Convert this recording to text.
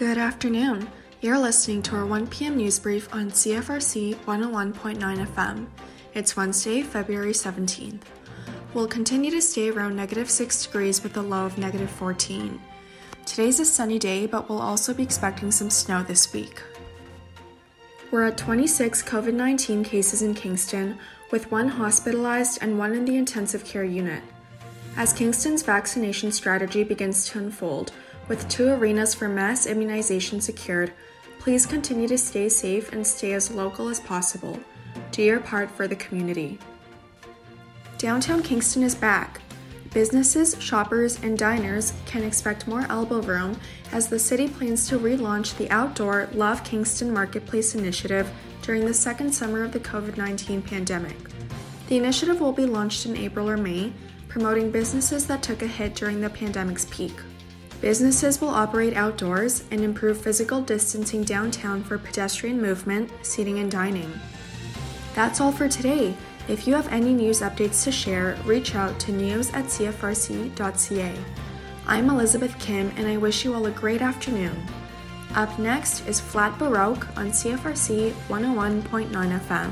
Good afternoon. You're listening to our 1 p.m. news brief on CFRC 101.9 FM. It's Wednesday, February 17th. We'll continue to stay around negative 6 degrees with a low of negative 14. Today's a sunny day, but we'll also be expecting some snow this week. We're at 26 COVID 19 cases in Kingston, with one hospitalized and one in the intensive care unit. As Kingston's vaccination strategy begins to unfold, with two arenas for mass immunization secured, please continue to stay safe and stay as local as possible. Do your part for the community. Downtown Kingston is back. Businesses, shoppers, and diners can expect more elbow room as the city plans to relaunch the outdoor Love Kingston Marketplace initiative during the second summer of the COVID 19 pandemic. The initiative will be launched in April or May, promoting businesses that took a hit during the pandemic's peak. Businesses will operate outdoors and improve physical distancing downtown for pedestrian movement, seating, and dining. That's all for today. If you have any news updates to share, reach out to news at cfrc.ca. I'm Elizabeth Kim, and I wish you all a great afternoon. Up next is Flat Baroque on CFRC 101.9 FM.